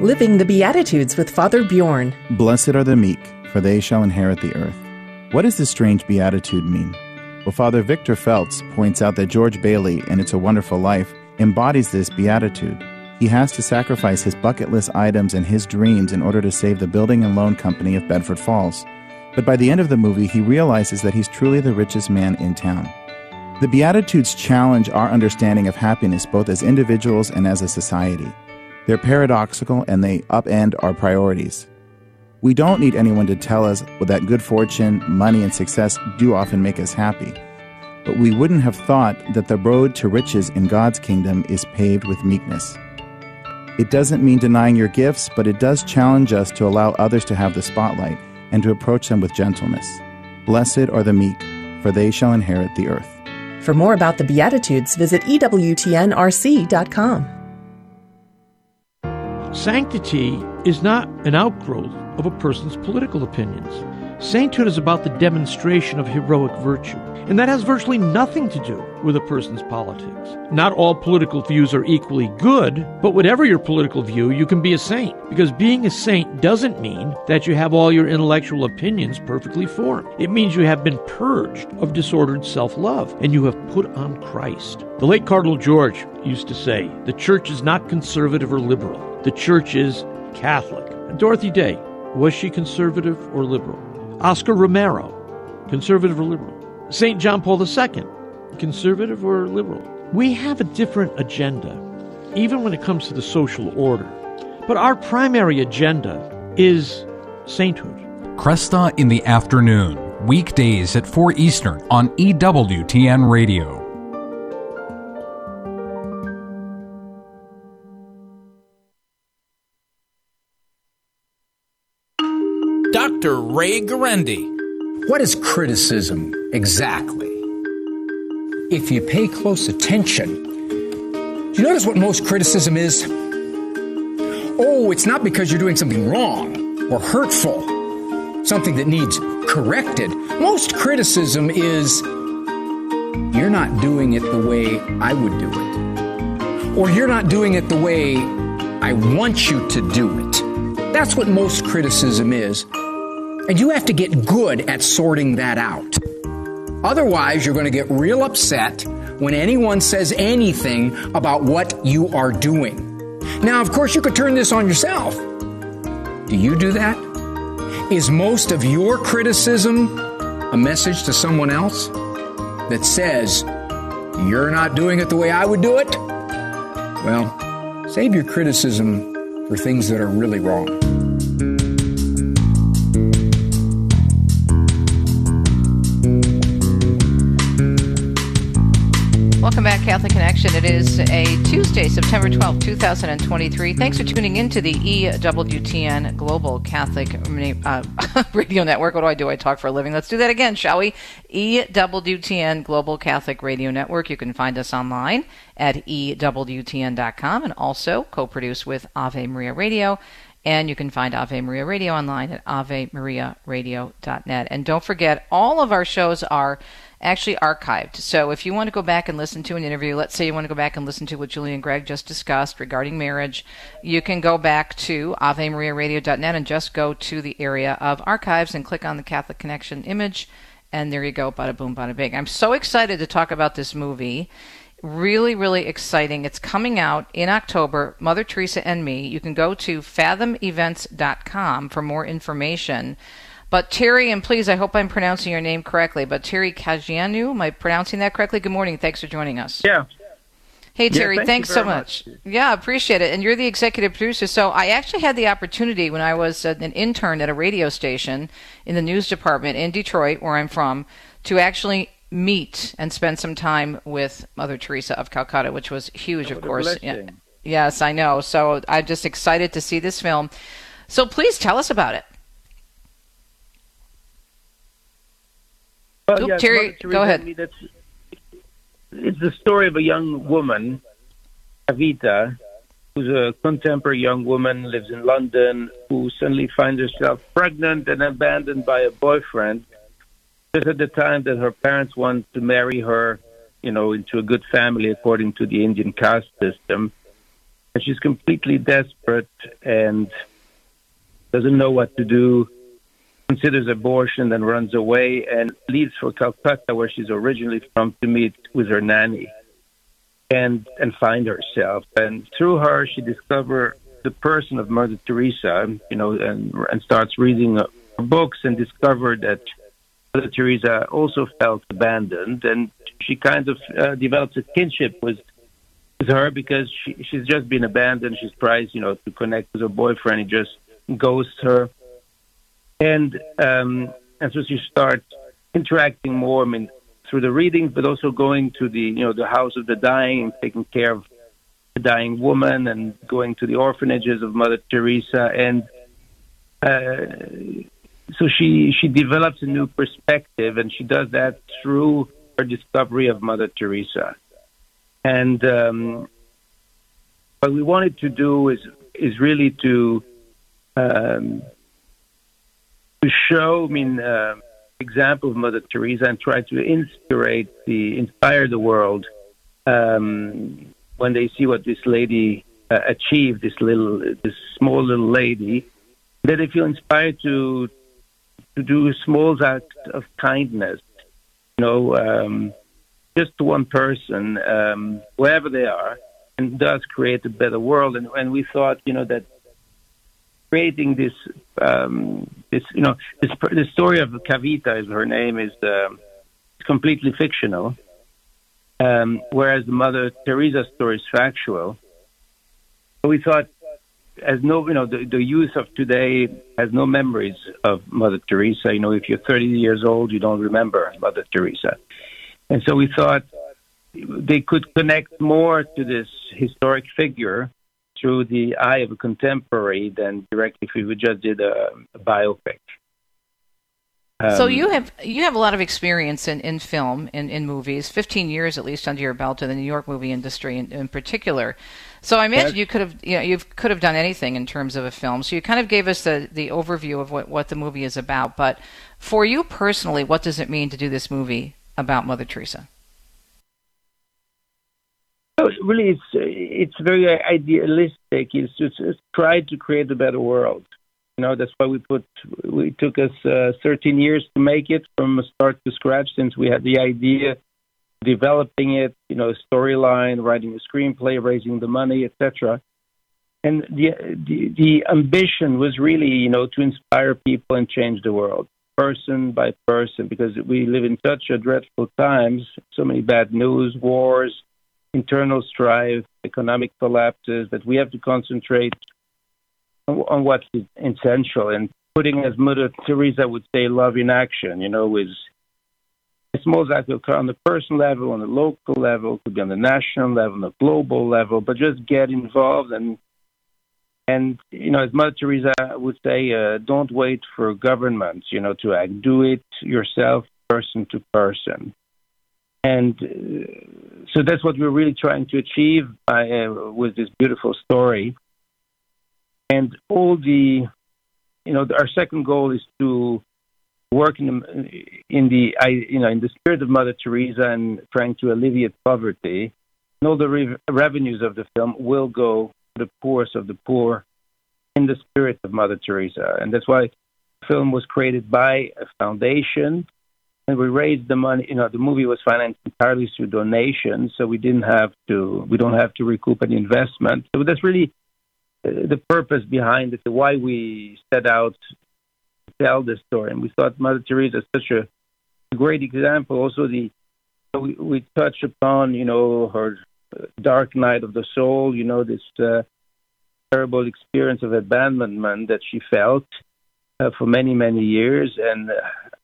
Living the Beatitudes with Father Bjorn. Blessed are the meek, for they shall inherit the earth. What does this strange beatitude mean? Well, Father Victor Feltes points out that George Bailey, in It's a Wonderful Life, embodies this beatitude. He has to sacrifice his bucket list items and his dreams in order to save the building and loan company of Bedford Falls. But by the end of the movie, he realizes that he's truly the richest man in town. The Beatitudes challenge our understanding of happiness both as individuals and as a society. They're paradoxical and they upend our priorities. We don't need anyone to tell us that good fortune, money, and success do often make us happy. But we wouldn't have thought that the road to riches in God's kingdom is paved with meekness. It doesn't mean denying your gifts, but it does challenge us to allow others to have the spotlight and to approach them with gentleness. Blessed are the meek, for they shall inherit the earth. For more about the Beatitudes, visit EWTNRC.com. Sanctity is not an outgrowth of a person's political opinions. Sainthood is about the demonstration of heroic virtue, and that has virtually nothing to do with a person's politics. Not all political views are equally good, but whatever your political view, you can be a saint, because being a saint doesn't mean that you have all your intellectual opinions perfectly formed. It means you have been purged of disordered self love, and you have put on Christ. The late Cardinal George used to say, The church is not conservative or liberal, the church is Catholic. Dorothy Day, was she conservative or liberal? Oscar Romero, conservative or liberal? St. John Paul II, conservative or liberal? We have a different agenda, even when it comes to the social order. But our primary agenda is sainthood. Kresta in the afternoon, weekdays at 4 Eastern on EWTN Radio. Ray Guarendi. What is criticism exactly? If you pay close attention, do you notice what most criticism is? Oh, it's not because you're doing something wrong or hurtful, something that needs corrected. Most criticism is you're not doing it the way I would do it, or you're not doing it the way I want you to do it. That's what most criticism is. And you have to get good at sorting that out. Otherwise, you're going to get real upset when anyone says anything about what you are doing. Now, of course, you could turn this on yourself. Do you do that? Is most of your criticism a message to someone else that says, you're not doing it the way I would do it? Well, save your criticism for things that are really wrong. Welcome back, Catholic Connection. It is a Tuesday, September 12, 2023. Thanks for tuning in to the EWTN Global Catholic uh, Radio Network. What do I do? I talk for a living. Let's do that again, shall we? EWTN Global Catholic Radio Network. You can find us online at EWTN.com and also co produced with Ave Maria Radio. And you can find Ave Maria Radio online at AveMariaRadio.net. And don't forget, all of our shows are actually archived. So if you want to go back and listen to an interview, let's say you want to go back and listen to what Julie and Greg just discussed regarding marriage, you can go back to AveMariaRadio.net and just go to the area of archives and click on the Catholic Connection image, and there you go, bada boom, bada bing. I'm so excited to talk about this movie. Really, really exciting. It's coming out in October, Mother Teresa and Me. You can go to fathomevents.com for more information. But Terry, and please, I hope I'm pronouncing your name correctly, but Terry Cagianut, am I pronouncing that correctly? Good morning. Thanks for joining us. Yeah. Hey, Terry, yeah, thank thanks so much. much. Yeah, appreciate it. And you're the executive producer. So I actually had the opportunity when I was uh, an intern at a radio station in the news department in Detroit, where I'm from, to actually meet and spend some time with Mother Teresa of Calcutta, which was huge, of course. Yeah. Yes, I know. So I'm just excited to see this film. So please tell us about it. Well, Oop, yes, Terry, go ahead. Me, it's the story of a young woman, Kavita, who's a contemporary young woman, lives in London, who suddenly finds herself pregnant and abandoned by a boyfriend. Just at the time that her parents want to marry her, you know, into a good family according to the Indian caste system. And she's completely desperate and doesn't know what to do considers abortion, then runs away and leaves for Calcutta, where she's originally from, to meet with her nanny and and find herself. And through her, she discovers the person of Mother Teresa, you know, and and starts reading her books and discovered that Mother Teresa also felt abandoned, and she kind of uh, develops a kinship with with her because she she's just been abandoned. She's tries, you know, to connect with her boyfriend. He just ghosts her and um, and so she starts interacting more. I mean, through the readings, but also going to the you know the house of the dying and taking care of the dying woman, and going to the orphanages of Mother Teresa, and uh, so she she develops a new perspective, and she does that through her discovery of Mother Teresa, and um, what we wanted to do is is really to um, to show, I mean, uh, example of Mother Teresa and try to inspire the inspire the world um, when they see what this lady uh, achieved, this little, this small little lady, that they feel inspired to to do a small acts of kindness, you know, um, just to one person, um, wherever they are, and thus create a better world. And, and we thought, you know, that creating this um, this you know this the story of Kavita is her name is um, completely fictional, um, whereas the Mother Teresa story is factual. We thought, as no you know the, the youth of today has no memories of Mother Teresa. You know, if you're 30 years old, you don't remember Mother Teresa, and so we thought they could connect more to this historic figure through the eye of a contemporary than directly if we just did a, a biopic. so Um, you have you have a lot of experience in, in film in, in movies, fifteen years at least under your belt in the New York movie industry in, in particular. So I imagine you could have you know you could have done anything in terms of a film. So you kind of gave us the, the overview of what, what the movie is about. But for you personally, what does it mean to do this movie about Mother Teresa? So really, it's it's very idealistic. It's just it's try to create a better world. You know, that's why we put we took us uh, 13 years to make it from start to scratch since we had the idea, developing it, you know, storyline, writing a screenplay, raising the money, etc. and the, the the ambition was really, you know, to inspire people and change the world, person by person, because we live in such a dreadful times, so many bad news, wars, internal strife, economic collapses, that we have to concentrate on, what's essential and putting, as Mother Teresa would say, love in action. You know, is small that will occur on the personal level, on the local level, could be on the national level, on the global level, but just get involved and and you know, as Mother Teresa would say, uh, don't wait for governments, you know, to act. Do it yourself, person to person. And uh, so that's what we're really trying to achieve by, uh, with this beautiful story. And all the, you know, our second goal is to work in the, in the, you know, in the spirit of Mother Teresa and trying to alleviate poverty. And all the re- revenues of the film will go to the poorest of the poor in the spirit of Mother Teresa. And that's why the film was created by a foundation. And we raised the money, you know, the movie was financed entirely through donations, so we didn't have to, we don't have to recoup any investment. So that's really uh, the purpose behind it, why we set out to tell this story. And we thought Mother Teresa is such a great example. Also, the we, we touch upon, you know, her dark night of the soul, you know, this uh, terrible experience of abandonment that she felt uh, for many, many years. And uh,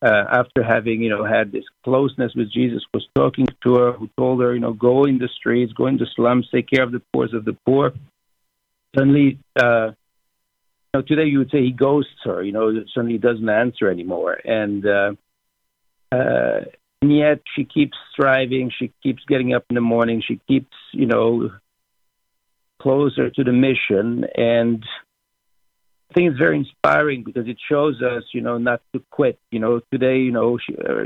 after having, you know, had this closeness with Jesus, was talking to her, who told her, you know, go in the streets, go in the slums, take care of the poor of the poor. Suddenly, uh, you know, today you would say he ghosts her, you know, suddenly doesn't answer anymore. And, uh, uh, and yet she keeps striving. She keeps getting up in the morning. She keeps, you know, closer to the mission. And I think it's very inspiring because it shows us, you know, not to quit. You know, today, you know, she, uh,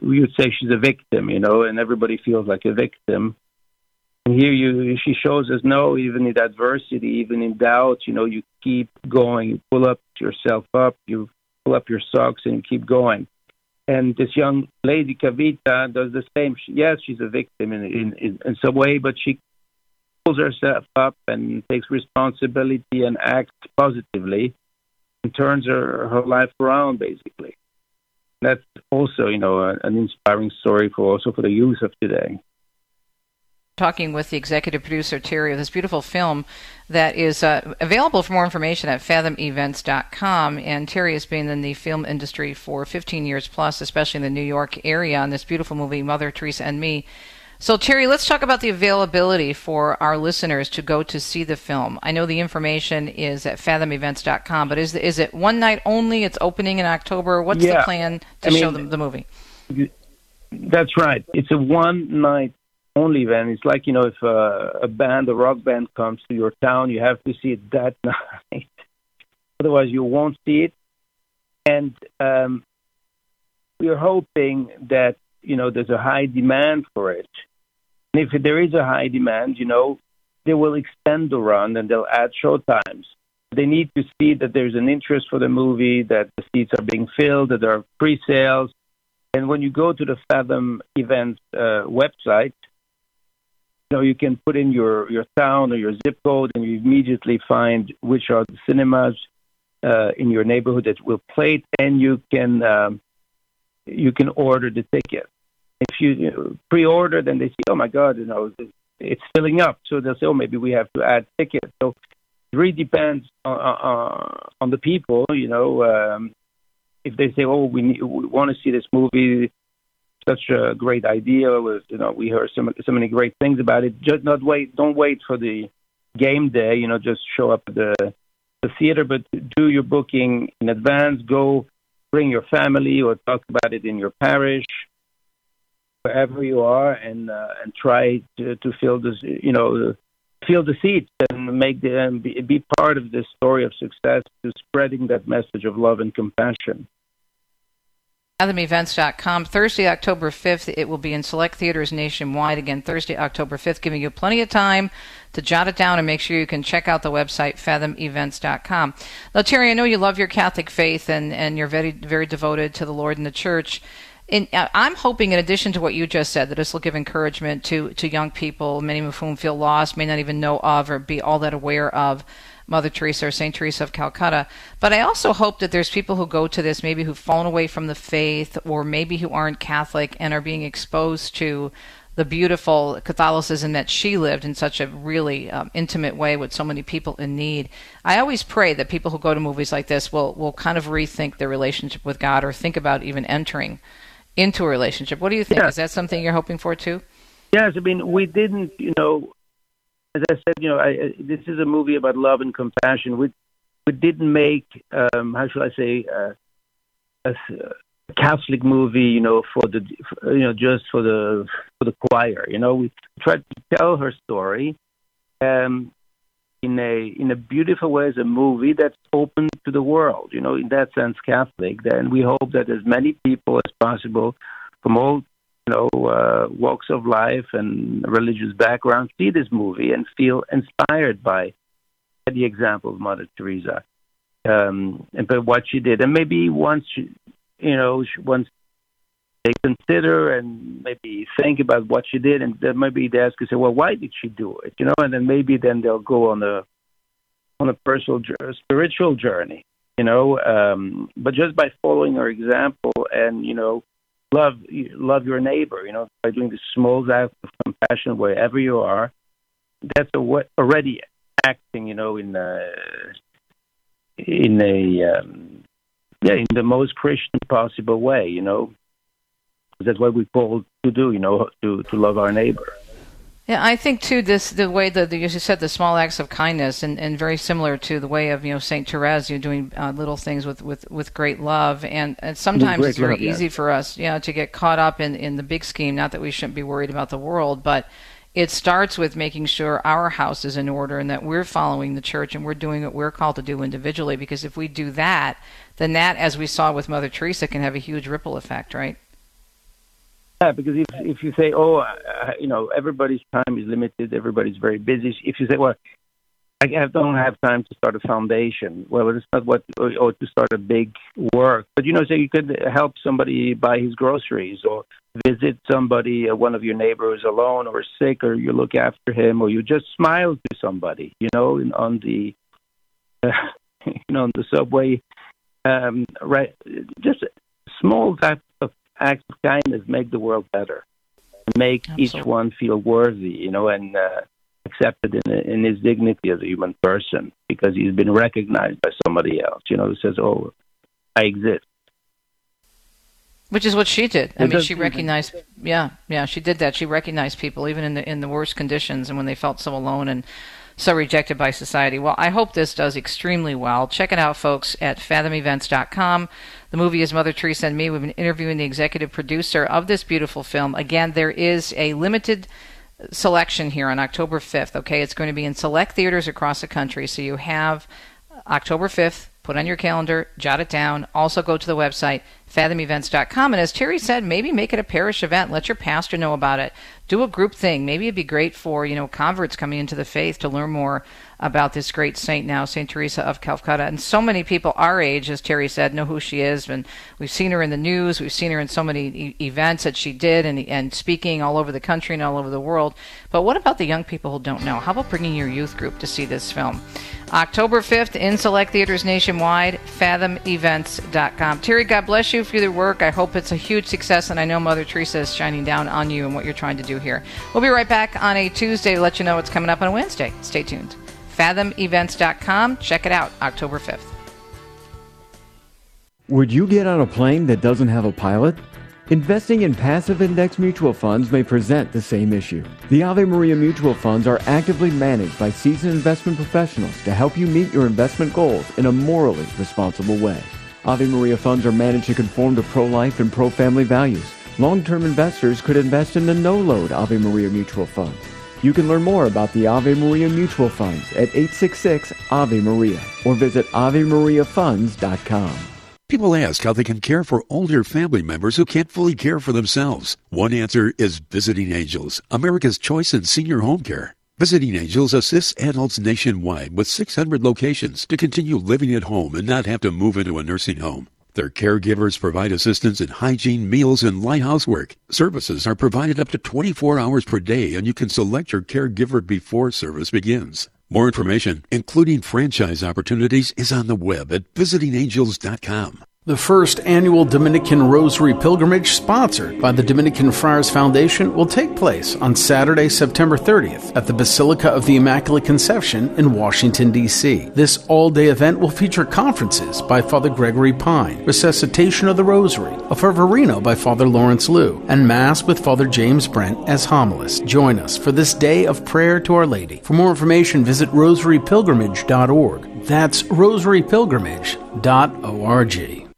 we would say she's a victim, you know, and everybody feels like a victim. And here you, she shows us, no, even in adversity, even in doubt, you know, you keep going. You pull up yourself up. You pull up your socks and you keep going and this young lady Kavita does the same. She, yes, she's a victim in in in some way, but she pulls herself up and takes responsibility and acts positively and turns her her life around basically. That's also, you know, a, an inspiring story for also for the youth of today talking with the executive producer Terry of this beautiful film that is uh, available for more information at fathomevents.com. And Terry has been in the film industry for 15 years plus, especially in the New York area, on this beautiful movie Mother Teresa and Me. So Terry, let's talk about the availability for our listeners to go to see the film. I know the information is at fathomevents.com, but is is it one night only? It's opening in October. What's yeah. the plan to I mean, show them the movie? That's right. It's a one night only event. It's like you know, if uh, a band, a rock band, comes to your town, you have to see it that night. Otherwise, you won't see it. And um, we are hoping that you know there's a high demand for it. And if there is a high demand, you know, they will extend the run and they'll add show times. They need to see that there's an interest for the movie, that the seats are being filled, that there are pre-sales. And when you go to the Fathom Events uh, website, you know, you can put in your, your town or your zip code and you immediately find which are the cinemas uh, in your neighborhood that will play it, and you can um, you can order the ticket. If you, you know, pre-order, then they say, "Oh my God, you know, it's filling up," so they'll say, "Oh, maybe we have to add tickets." So it really depends on, on, on the people, you know. Um, if they say, "Oh, we, we want to see this movie," such a great idea. Was you know we heard so, so many great things about it. Just not wait, don't wait for the game day. You know, just show up at the the theater, but do your booking in advance. Go bring your family or talk about it in your parish, wherever you are, and uh, and try to, to fill this. You know. Fill the seats and make them be, be part of this story of success to spreading that message of love and compassion fathomevents.com. Thursday, October 5th, it will be in select theaters nationwide. Again, Thursday, October 5th, giving you plenty of time to jot it down and make sure you can check out the website, fathomevents.com. Now, Terry, I know you love your Catholic faith and, and you're very, very devoted to the Lord and the Church. Uh, I'm hoping, in addition to what you just said, that this will give encouragement to to young people, many of whom feel lost, may not even know of or be all that aware of Mother Teresa or Saint Teresa of Calcutta. But I also hope that there's people who go to this, maybe who've fallen away from the faith, or maybe who aren't Catholic and are being exposed to the beautiful Catholicism that she lived in such a really um, intimate way with so many people in need. I always pray that people who go to movies like this will will kind of rethink their relationship with God or think about even entering into a relationship. What do you think? Yeah. Is that something you're hoping for too? Yes, I mean we didn't, you know, as I said, you know, I, this is a movie about love and compassion. We we didn't make, um, how should I say, uh, a, Catholic movie, you know, for the you know just for the for the choir. You know, we tried to tell her story um, in a in a beautiful way as a movie that's open to the world. You know, in that sense, Catholic. Then we hope that as many people as possible from all you know uh, walks of life and religious backgrounds see this movie and feel inspired by the example of Mother Teresa um, and by what she did, and maybe once she, you know, once they consider and maybe think about what she did, and then maybe they ask and say, well, why did she do it? You know, and then maybe then they'll go on a on a personal spiritual journey. You know, um, but just by following her example and you know, love love your neighbor. You know, by doing the small act of compassion wherever you are, that's already acting. You know, in a, in a um, yeah, in the most Christian possible way, you know. That's what we call to do, you know, to to love our neighbor. Yeah, I think too this the way that you said the small acts of kindness and, and very similar to the way of you know Saint Therese, you know, doing uh, little things with, with, with great love and, and sometimes it's very love, easy for us, you know, to get caught up in, in the big scheme. Not that we shouldn't be worried about the world, but it starts with making sure our house is in order and that we're following the church and we're doing what we're called to do individually. Because if we do that, then that, as we saw with Mother Teresa, can have a huge ripple effect, right? Yeah, because if if you say, oh, uh, you know, everybody's time is limited, everybody's very busy. If you say, well, I don't have time to start a foundation. Well, it's not what or, or to start a big work, but you know, say you could help somebody buy his groceries or visit somebody, uh, one of your neighbors alone or sick, or you look after him, or you just smile to somebody, you know, in, on the, uh, you know, on the subway, um, right? Just small types of acts of kindness make the world better, make Absolutely. each one feel worthy, you know, and uh, accepted in, in his dignity as a human person because he's been recognized by somebody else, you know, who says, "Oh, I exist." Which is what she did. I mean, she recognized. Yeah, yeah, she did that. She recognized people even in the in the worst conditions and when they felt so alone and so rejected by society. Well, I hope this does extremely well. Check it out, folks, at fathomevents.com. The movie is Mother Teresa and Me. We've been interviewing the executive producer of this beautiful film. Again, there is a limited selection here on October 5th. Okay, it's going to be in select theaters across the country. So you have October 5th. Put on your calendar, jot it down. Also, go to the website fathomevents.com. And as Terry said, maybe make it a parish event. Let your pastor know about it. Do a group thing. Maybe it'd be great for, you know, converts coming into the faith to learn more about this great saint now, Saint Teresa of Calcutta. And so many people our age, as Terry said, know who she is. And we've seen her in the news. We've seen her in so many e- events that she did and, and speaking all over the country and all over the world. But what about the young people who don't know? How about bringing your youth group to see this film? October 5th in select theaters nationwide, fathomevents.com. Terry, God bless you for your work. I hope it's a huge success, and I know Mother Teresa is shining down on you and what you're trying to do here. We'll be right back on a Tuesday to let you know what's coming up on a Wednesday. Stay tuned fathomevents.com. Check it out October 5th. Would you get on a plane that doesn't have a pilot? Investing in passive index mutual funds may present the same issue. The Ave Maria mutual funds are actively managed by seasoned investment professionals to help you meet your investment goals in a morally responsible way. Ave Maria funds are managed to conform to pro-life and pro-family values. Long-term investors could invest in the no-load Ave Maria mutual funds. You can learn more about the Ave Maria Mutual Funds at 866 Ave Maria or visit AveMariaFunds.com. People ask how they can care for older family members who can't fully care for themselves. One answer is Visiting Angels, America's choice in senior home care. Visiting Angels assists adults nationwide with 600 locations to continue living at home and not have to move into a nursing home. Their caregivers provide assistance in hygiene, meals, and light housework. Services are provided up to 24 hours per day, and you can select your caregiver before service begins. More information, including franchise opportunities, is on the web at visitingangels.com. The first annual Dominican Rosary Pilgrimage, sponsored by the Dominican Friars Foundation, will take place on Saturday, September 30th at the Basilica of the Immaculate Conception in Washington, D.C. This all day event will feature conferences by Father Gregory Pine, Resuscitation of the Rosary, a Fervorino by Father Lawrence Lew, and Mass with Father James Brent as homilist. Join us for this day of prayer to Our Lady. For more information, visit rosarypilgrimage.org. That's rosarypilgrimage.org.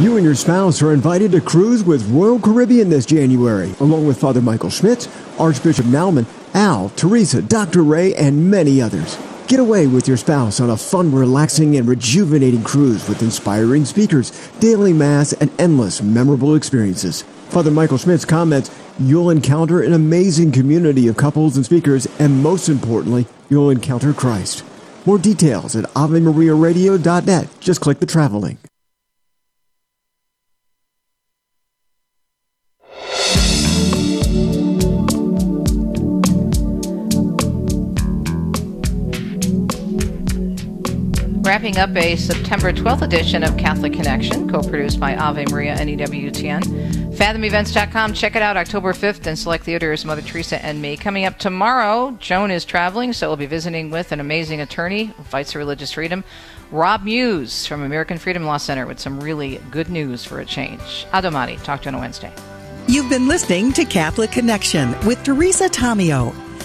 You and your spouse are invited to cruise with Royal Caribbean this January, along with Father Michael Schmitz, Archbishop Naumann, Al, Teresa, Dr. Ray, and many others. Get away with your spouse on a fun, relaxing, and rejuvenating cruise with inspiring speakers, daily mass, and endless memorable experiences. Father Michael Schmitz comments, You'll encounter an amazing community of couples and speakers, and most importantly, you'll encounter Christ. More details at AveMariaRadio.net. Just click the travel link. Wrapping up a September 12th edition of Catholic Connection, co produced by Ave Maria and EWTN. FathomEvents.com, check it out October 5th, and select theaters Mother Teresa and me. Coming up tomorrow, Joan is traveling, so we'll be visiting with an amazing attorney who fights for religious freedom, Rob Muise from American Freedom Law Center, with some really good news for a change. Adomati, talk to you on a Wednesday. You've been listening to Catholic Connection with Teresa Tomeo.